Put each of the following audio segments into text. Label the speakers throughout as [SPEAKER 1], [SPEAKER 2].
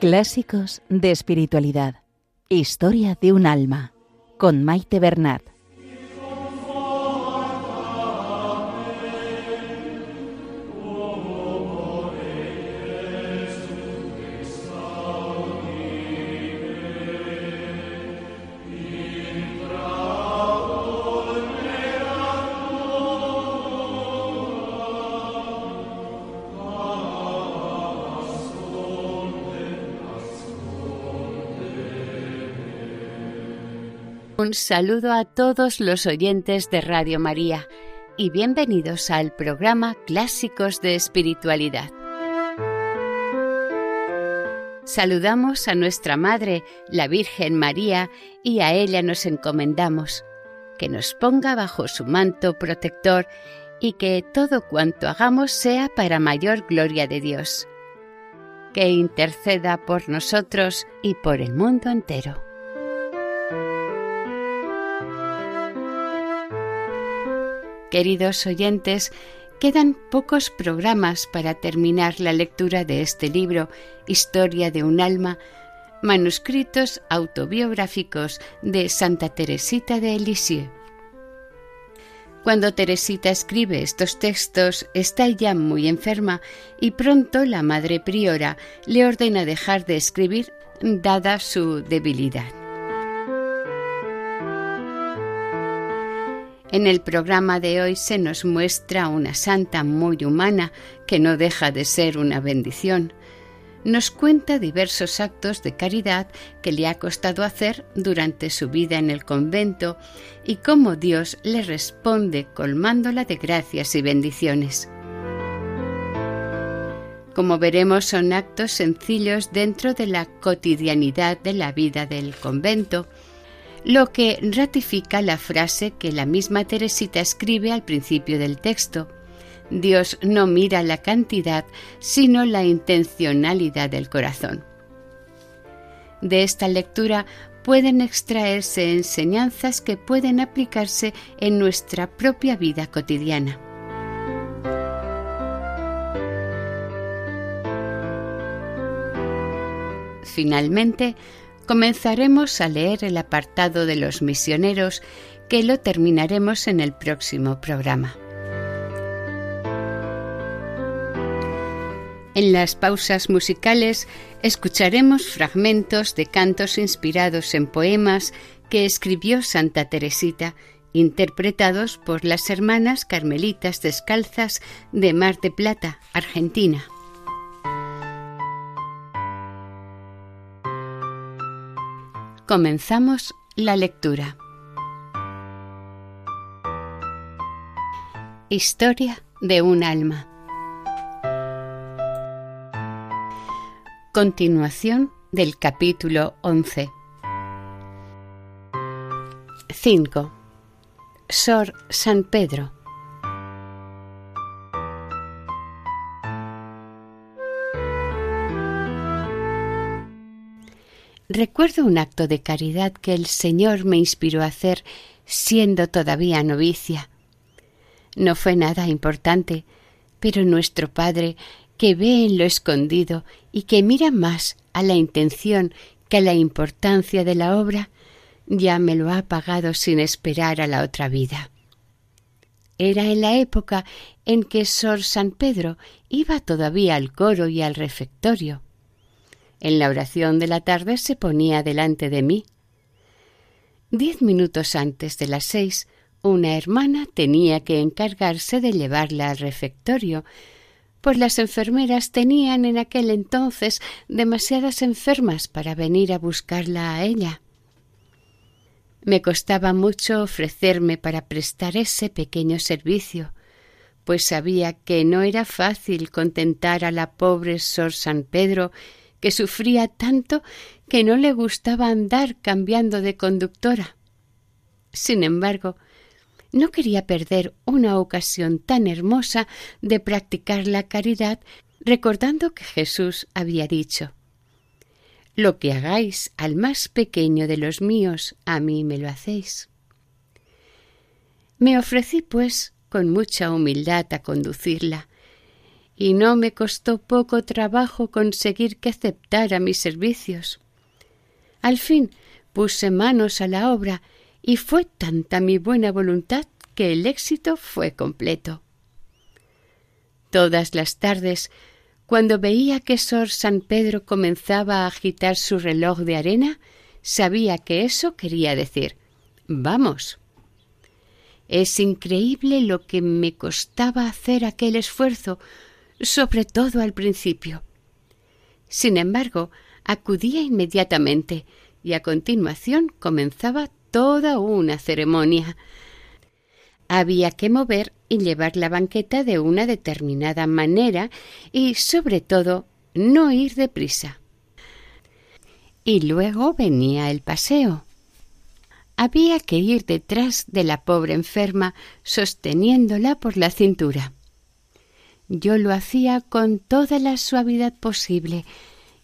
[SPEAKER 1] Clásicos de Espiritualidad. Historia de un alma. Con Maite Bernat.
[SPEAKER 2] Un saludo a todos los oyentes de Radio María y bienvenidos al programa Clásicos de Espiritualidad. Saludamos a nuestra Madre, la Virgen María, y a ella nos encomendamos, que nos ponga bajo su manto protector y que todo cuanto hagamos sea para mayor gloria de Dios. Que interceda por nosotros y por el mundo entero. Queridos oyentes, quedan pocos programas para terminar la lectura de este libro, Historia de un alma, manuscritos autobiográficos de Santa Teresita de Lisieux. Cuando Teresita escribe estos textos está ya muy enferma y pronto la madre priora le ordena dejar de escribir dada su debilidad. En el programa de hoy se nos muestra una santa muy humana que no deja de ser una bendición. Nos cuenta diversos actos de caridad que le ha costado hacer durante su vida en el convento y cómo Dios le responde colmándola de gracias y bendiciones. Como veremos, son actos sencillos dentro de la cotidianidad de la vida del convento, lo que ratifica la frase que la misma Teresita escribe al principio del texto. Dios no mira la cantidad, sino la intencionalidad del corazón. De esta lectura pueden extraerse enseñanzas que pueden aplicarse en nuestra propia vida cotidiana. Finalmente, comenzaremos a leer el apartado de los misioneros que lo terminaremos en el próximo programa. En las pausas musicales escucharemos fragmentos de cantos inspirados en poemas que escribió Santa Teresita, interpretados por las hermanas carmelitas descalzas de Mar de Plata, Argentina. Comenzamos la lectura. Historia de un alma. Continuación del capítulo 11. 5. Sor San Pedro. Recuerdo un acto de caridad que el Señor me inspiró a hacer siendo todavía novicia. No fue nada importante, pero nuestro Padre, que ve en lo escondido y que mira más a la intención que a la importancia de la obra, ya me lo ha pagado sin esperar a la otra vida. Era en la época en que Sor San Pedro iba todavía al coro y al refectorio. En la oración de la tarde se ponía delante de mí. Diez minutos antes de las seis, una hermana tenía que encargarse de llevarla al refectorio, pues las enfermeras tenían en aquel entonces demasiadas enfermas para venir a buscarla a ella. Me costaba mucho ofrecerme para prestar ese pequeño servicio, pues sabía que no era fácil contentar a la pobre Sor San Pedro que sufría tanto que no le gustaba andar cambiando de conductora. Sin embargo, no quería perder una ocasión tan hermosa de practicar la caridad recordando que Jesús había dicho Lo que hagáis al más pequeño de los míos, a mí me lo hacéis. Me ofrecí, pues, con mucha humildad a conducirla, y no me costó poco trabajo conseguir que aceptara mis servicios. Al fin puse manos a la obra y fue tanta mi buena voluntad que el éxito fue completo. Todas las tardes, cuando veía que Sor San Pedro comenzaba a agitar su reloj de arena, sabía que eso quería decir Vamos. Es increíble lo que me costaba hacer aquel esfuerzo, sobre todo al principio. Sin embargo, acudía inmediatamente y a continuación comenzaba toda una ceremonia. Había que mover y llevar la banqueta de una determinada manera y, sobre todo, no ir deprisa. Y luego venía el paseo. Había que ir detrás de la pobre enferma, sosteniéndola por la cintura. Yo lo hacía con toda la suavidad posible,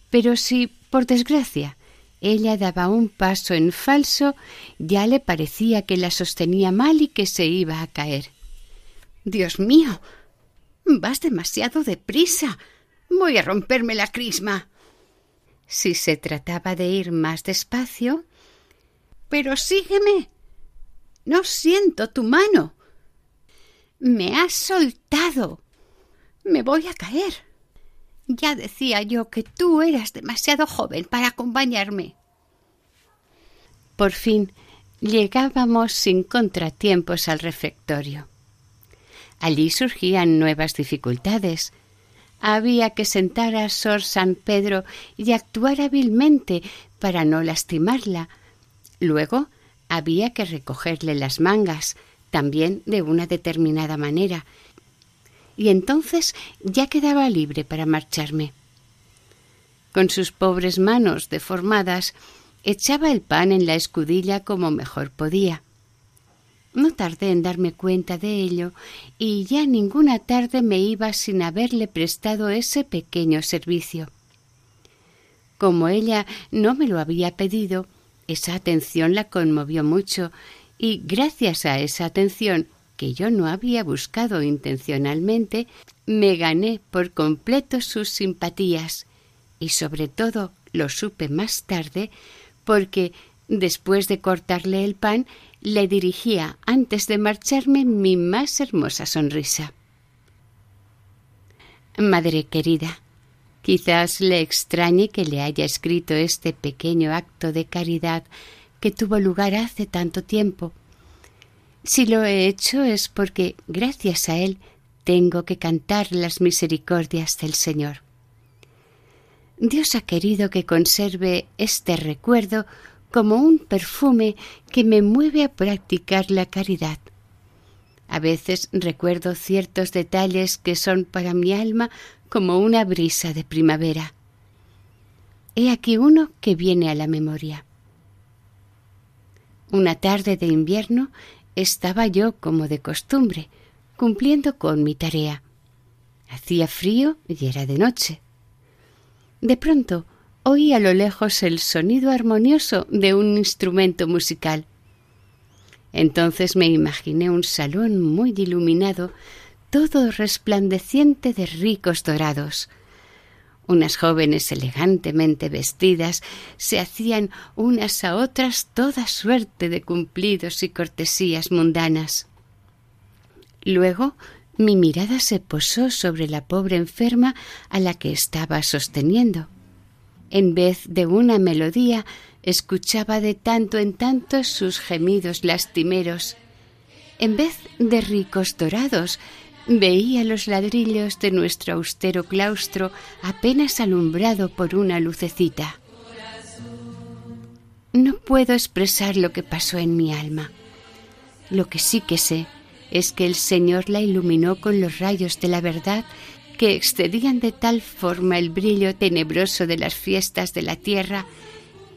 [SPEAKER 2] pero si, por desgracia, ella daba un paso en falso, ya le parecía que la sostenía mal y que se iba a caer. Dios mío. Vas demasiado deprisa. Voy a romperme la crisma. Si se trataba de ir más despacio. Pero sígueme. No siento tu mano. Me has soltado. Me voy a caer. Ya decía yo que tú eras demasiado joven para acompañarme. Por fin llegábamos sin contratiempos al refectorio. Allí surgían nuevas dificultades. Había que sentar a Sor San Pedro y actuar hábilmente para no lastimarla. Luego había que recogerle las mangas, también de una determinada manera, y entonces ya quedaba libre para marcharme. Con sus pobres manos deformadas, echaba el pan en la escudilla como mejor podía. No tardé en darme cuenta de ello, y ya ninguna tarde me iba sin haberle prestado ese pequeño servicio. Como ella no me lo había pedido, esa atención la conmovió mucho, y gracias a esa atención que yo no había buscado intencionalmente, me gané por completo sus simpatías y sobre todo lo supe más tarde porque después de cortarle el pan le dirigía antes de marcharme mi más hermosa sonrisa. Madre querida, quizás le extrañe que le haya escrito este pequeño acto de caridad que tuvo lugar hace tanto tiempo, si lo he hecho es porque, gracias a él, tengo que cantar las misericordias del Señor. Dios ha querido que conserve este recuerdo como un perfume que me mueve a practicar la caridad. A veces recuerdo ciertos detalles que son para mi alma como una brisa de primavera. He aquí uno que viene a la memoria. Una tarde de invierno estaba yo como de costumbre, cumpliendo con mi tarea. Hacía frío y era de noche. De pronto oí a lo lejos el sonido armonioso de un instrumento musical. Entonces me imaginé un salón muy iluminado, todo resplandeciente de ricos dorados, unas jóvenes elegantemente vestidas se hacían unas a otras toda suerte de cumplidos y cortesías mundanas. Luego mi mirada se posó sobre la pobre enferma a la que estaba sosteniendo. En vez de una melodía, escuchaba de tanto en tanto sus gemidos lastimeros. En vez de ricos dorados, Veía los ladrillos de nuestro austero claustro apenas alumbrado por una lucecita. No puedo expresar lo que pasó en mi alma. Lo que sí que sé es que el Señor la iluminó con los rayos de la verdad que excedían de tal forma el brillo tenebroso de las fiestas de la tierra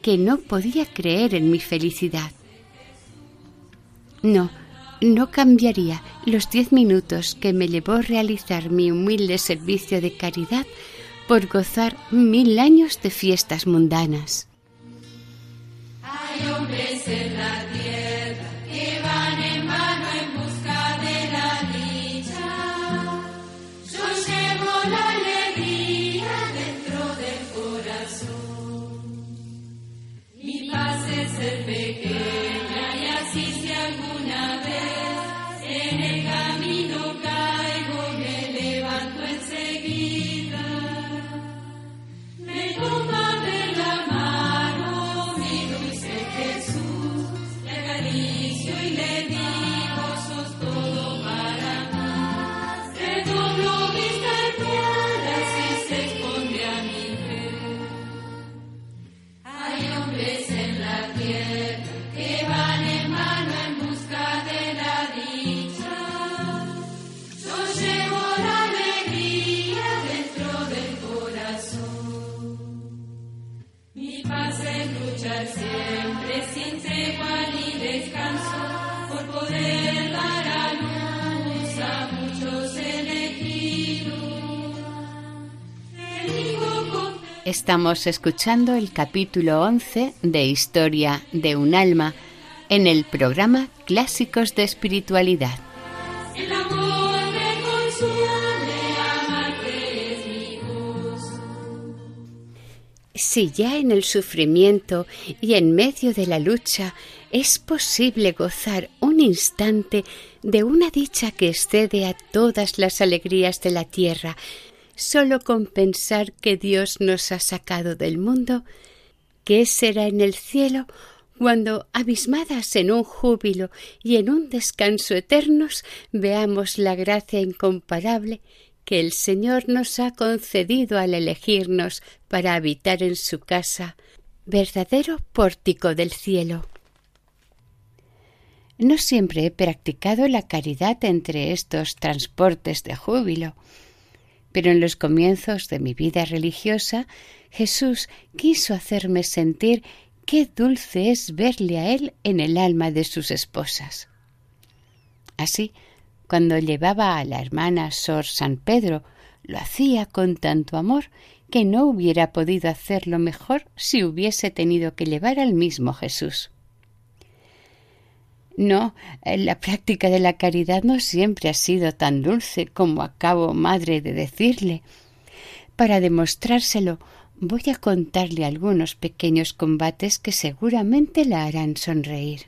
[SPEAKER 2] que no podía creer en mi felicidad. No, no cambiaría los diez minutos que me llevó realizar mi humilde servicio de caridad por gozar mil años de fiestas mundanas.
[SPEAKER 3] en busca de la
[SPEAKER 2] Estamos escuchando el capítulo 11 de Historia de un alma en el programa Clásicos de Espiritualidad. Si ya en el sufrimiento y en medio de la lucha es posible gozar un instante de una dicha que excede a todas las alegrías de la tierra, solo con pensar que Dios nos ha sacado del mundo, ¿qué será en el cielo cuando, abismadas en un júbilo y en un descanso eternos, veamos la gracia incomparable que el Señor nos ha concedido al elegirnos para habitar en su casa, verdadero pórtico del cielo? No siempre he practicado la caridad entre estos transportes de júbilo, pero en los comienzos de mi vida religiosa Jesús quiso hacerme sentir qué dulce es verle a Él en el alma de sus esposas. Así, cuando llevaba a la hermana Sor San Pedro, lo hacía con tanto amor que no hubiera podido hacerlo mejor si hubiese tenido que llevar al mismo Jesús. No, la práctica de la caridad no siempre ha sido tan dulce como acabo, madre, de decirle. Para demostrárselo, voy a contarle algunos pequeños combates que seguramente la harán sonreír.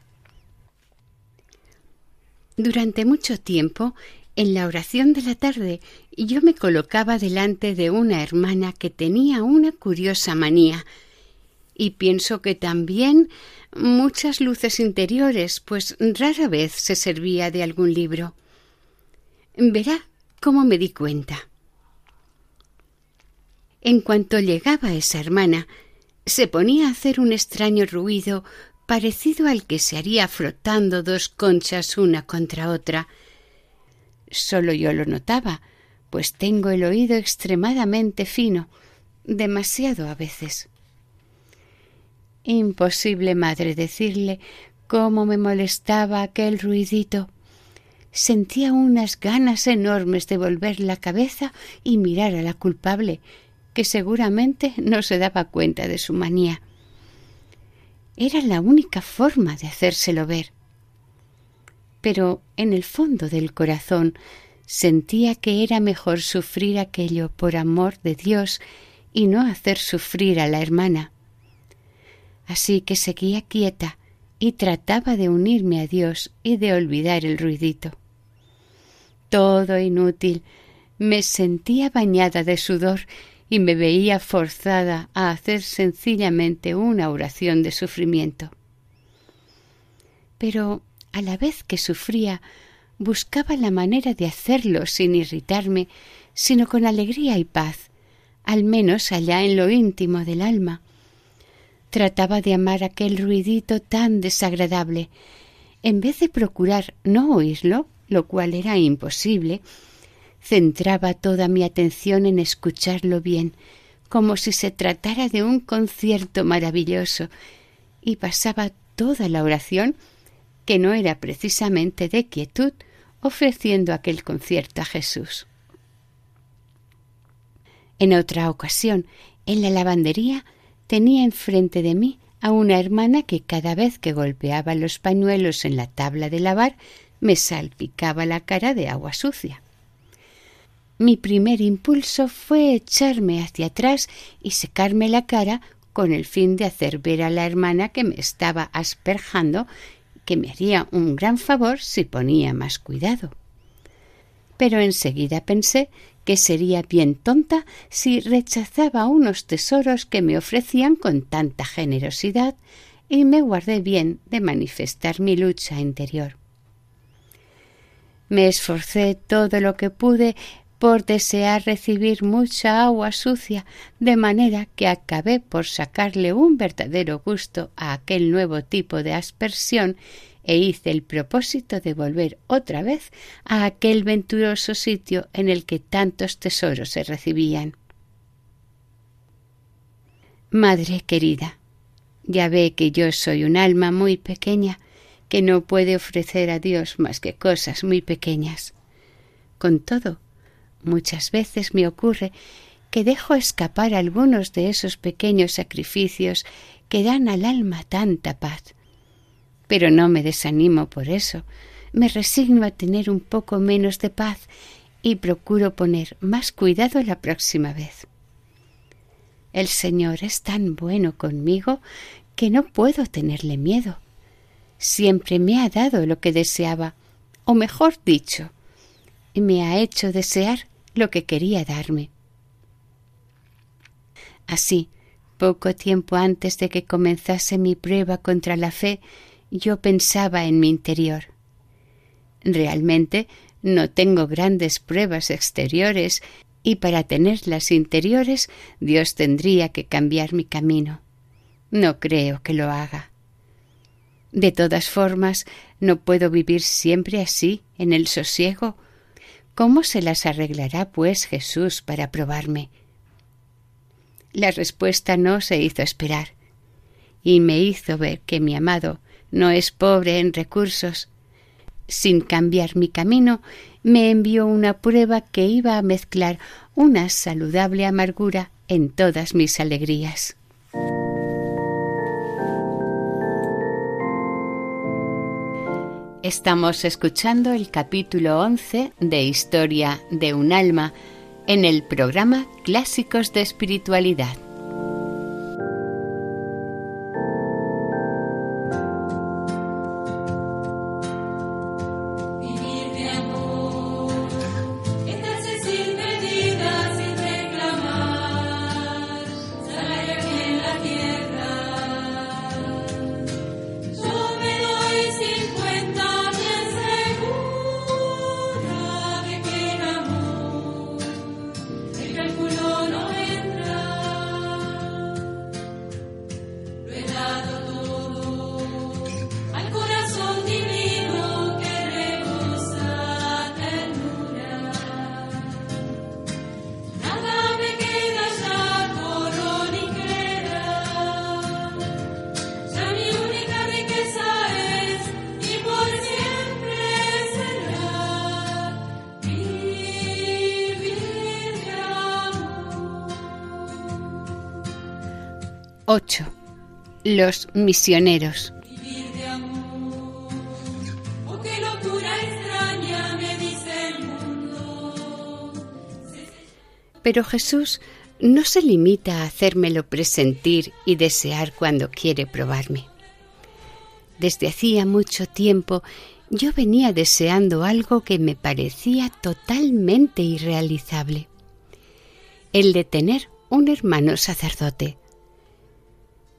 [SPEAKER 2] Durante mucho tiempo, en la oración de la tarde, yo me colocaba delante de una hermana que tenía una curiosa manía, y pienso que también muchas luces interiores, pues rara vez se servía de algún libro. Verá cómo me di cuenta. En cuanto llegaba esa hermana, se ponía a hacer un extraño ruido parecido al que se haría frotando dos conchas una contra otra. Solo yo lo notaba, pues tengo el oído extremadamente fino, demasiado a veces. Imposible, madre, decirle cómo me molestaba aquel ruidito. Sentía unas ganas enormes de volver la cabeza y mirar a la culpable, que seguramente no se daba cuenta de su manía. Era la única forma de hacérselo ver. Pero en el fondo del corazón sentía que era mejor sufrir aquello por amor de Dios y no hacer sufrir a la hermana así que seguía quieta y trataba de unirme a Dios y de olvidar el ruidito. Todo inútil. Me sentía bañada de sudor y me veía forzada a hacer sencillamente una oración de sufrimiento. Pero a la vez que sufría, buscaba la manera de hacerlo sin irritarme, sino con alegría y paz, al menos allá en lo íntimo del alma, Trataba de amar aquel ruidito tan desagradable. En vez de procurar no oírlo, lo cual era imposible, centraba toda mi atención en escucharlo bien, como si se tratara de un concierto maravilloso, y pasaba toda la oración, que no era precisamente de quietud, ofreciendo aquel concierto a Jesús. En otra ocasión, en la lavandería, tenía enfrente de mí a una hermana que cada vez que golpeaba los pañuelos en la tabla de lavar me salpicaba la cara de agua sucia. Mi primer impulso fue echarme hacia atrás y secarme la cara con el fin de hacer ver a la hermana que me estaba asperjando que me haría un gran favor si ponía más cuidado. Pero enseguida pensé que sería bien tonta si rechazaba unos tesoros que me ofrecían con tanta generosidad y me guardé bien de manifestar mi lucha interior. Me esforcé todo lo que pude por desear recibir mucha agua sucia, de manera que acabé por sacarle un verdadero gusto a aquel nuevo tipo de aspersión e hice el propósito de volver otra vez a aquel venturoso sitio en el que tantos tesoros se recibían. Madre querida, ya ve que yo soy un alma muy pequeña, que no puede ofrecer a Dios más que cosas muy pequeñas. Con todo, muchas veces me ocurre que dejo escapar algunos de esos pequeños sacrificios que dan al alma tanta paz. Pero no me desanimo por eso, me resigno a tener un poco menos de paz y procuro poner más cuidado la próxima vez. El Señor es tan bueno conmigo que no puedo tenerle miedo. Siempre me ha dado lo que deseaba, o mejor dicho, me ha hecho desear lo que quería darme. Así, poco tiempo antes de que comenzase mi prueba contra la fe, yo pensaba en mi interior. Realmente no tengo grandes pruebas exteriores y para tenerlas interiores Dios tendría que cambiar mi camino. No creo que lo haga. De todas formas, no puedo vivir siempre así, en el sosiego. ¿Cómo se las arreglará, pues, Jesús para probarme? La respuesta no se hizo esperar, y me hizo ver que mi amado no es pobre en recursos. Sin cambiar mi camino, me envió una prueba que iba a mezclar una saludable amargura en todas mis alegrías. Estamos escuchando el capítulo 11 de Historia de un alma en el programa Clásicos de Espiritualidad. Los misioneros. Pero Jesús no se limita a hacérmelo presentir y desear cuando quiere probarme. Desde hacía mucho tiempo yo venía deseando algo que me parecía totalmente irrealizable, el de tener un hermano sacerdote.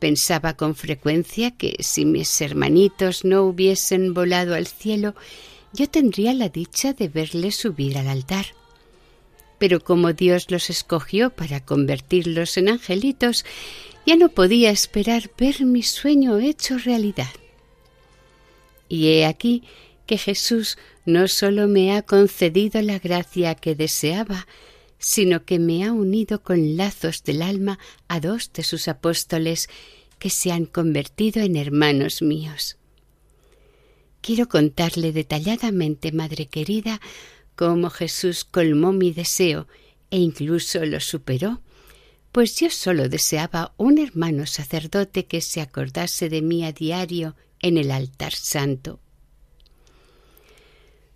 [SPEAKER 2] Pensaba con frecuencia que si mis hermanitos no hubiesen volado al cielo, yo tendría la dicha de verles subir al altar. Pero como Dios los escogió para convertirlos en angelitos, ya no podía esperar ver mi sueño hecho realidad. Y he aquí que Jesús no sólo me ha concedido la gracia que deseaba, sino que me ha unido con lazos del alma a dos de sus apóstoles que se han convertido en hermanos míos. Quiero contarle detalladamente, Madre querida, cómo Jesús colmó mi deseo e incluso lo superó, pues yo solo deseaba un hermano sacerdote que se acordase de mí a diario en el altar santo.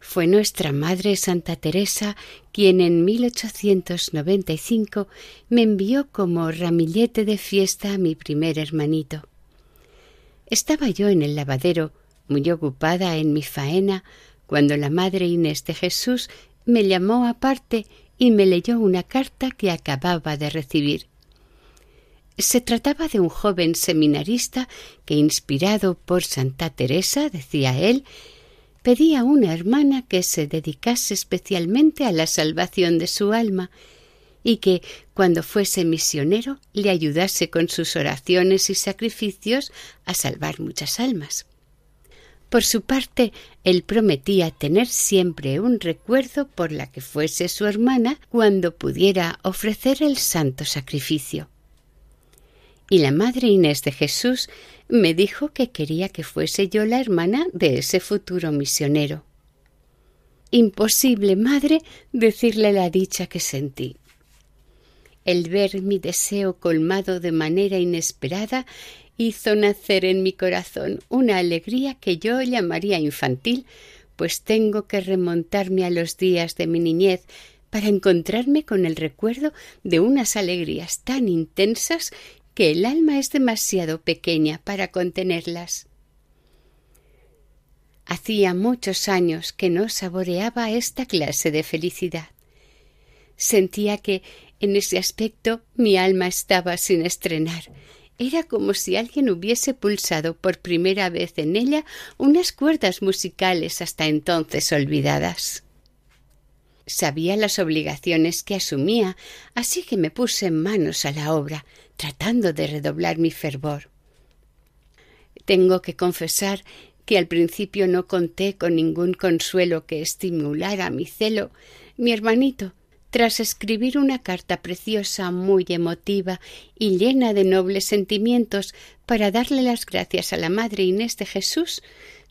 [SPEAKER 2] Fue nuestra Madre Santa Teresa quien en 1895 me envió como ramillete de fiesta a mi primer hermanito. Estaba yo en el lavadero, muy ocupada en mi faena, cuando la Madre Inés de Jesús me llamó aparte y me leyó una carta que acababa de recibir. Se trataba de un joven seminarista que, inspirado por Santa Teresa, decía él, pedía a una hermana que se dedicase especialmente a la salvación de su alma y que, cuando fuese misionero, le ayudase con sus oraciones y sacrificios a salvar muchas almas. Por su parte, él prometía tener siempre un recuerdo por la que fuese su hermana cuando pudiera ofrecer el santo sacrificio. Y la Madre Inés de Jesús me dijo que quería que fuese yo la hermana de ese futuro misionero. Imposible, madre, decirle la dicha que sentí. El ver mi deseo colmado de manera inesperada hizo nacer en mi corazón una alegría que yo llamaría infantil, pues tengo que remontarme a los días de mi niñez para encontrarme con el recuerdo de unas alegrías tan intensas que el alma es demasiado pequeña para contenerlas. Hacía muchos años que no saboreaba esta clase de felicidad. Sentía que en ese aspecto mi alma estaba sin estrenar. Era como si alguien hubiese pulsado por primera vez en ella unas cuerdas musicales hasta entonces olvidadas. Sabía las obligaciones que asumía, así que me puse manos a la obra, tratando de redoblar mi fervor. Tengo que confesar que al principio no conté con ningún consuelo que estimulara mi celo. Mi hermanito, tras escribir una carta preciosa, muy emotiva y llena de nobles sentimientos para darle las gracias a la Madre Inés de Jesús,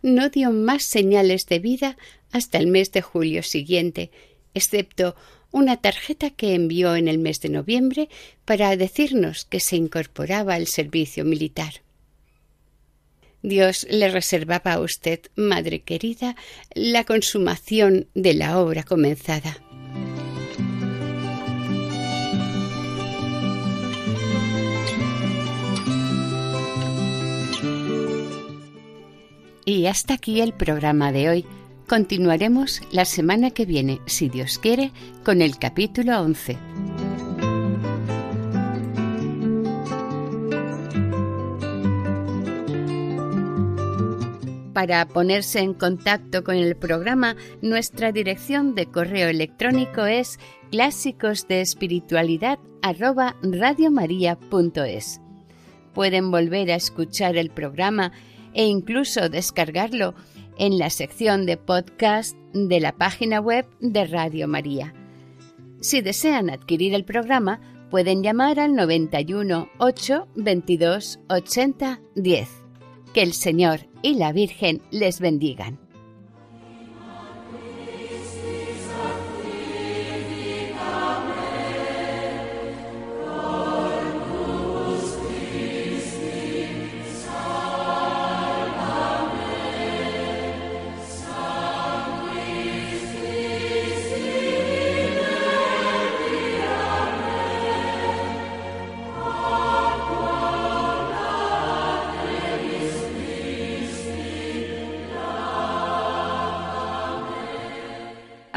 [SPEAKER 2] no dio más señales de vida hasta el mes de julio siguiente, excepto una tarjeta que envió en el mes de noviembre para decirnos que se incorporaba al servicio militar. Dios le reservaba a usted, madre querida, la consumación de la obra comenzada. Y hasta aquí el programa de hoy. Continuaremos la semana que viene, si Dios quiere, con el capítulo 11. Para ponerse en contacto con el programa, nuestra dirección de correo electrónico es clásicos de espiritualidad Pueden volver a escuchar el programa e incluso descargarlo en la sección de podcast de la página web de Radio María. Si desean adquirir el programa, pueden llamar al 91 8 22 80 10. Que el Señor y la Virgen les bendigan.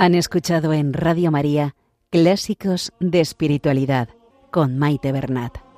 [SPEAKER 1] Han escuchado en Radio María Clásicos de Espiritualidad con Maite Bernat.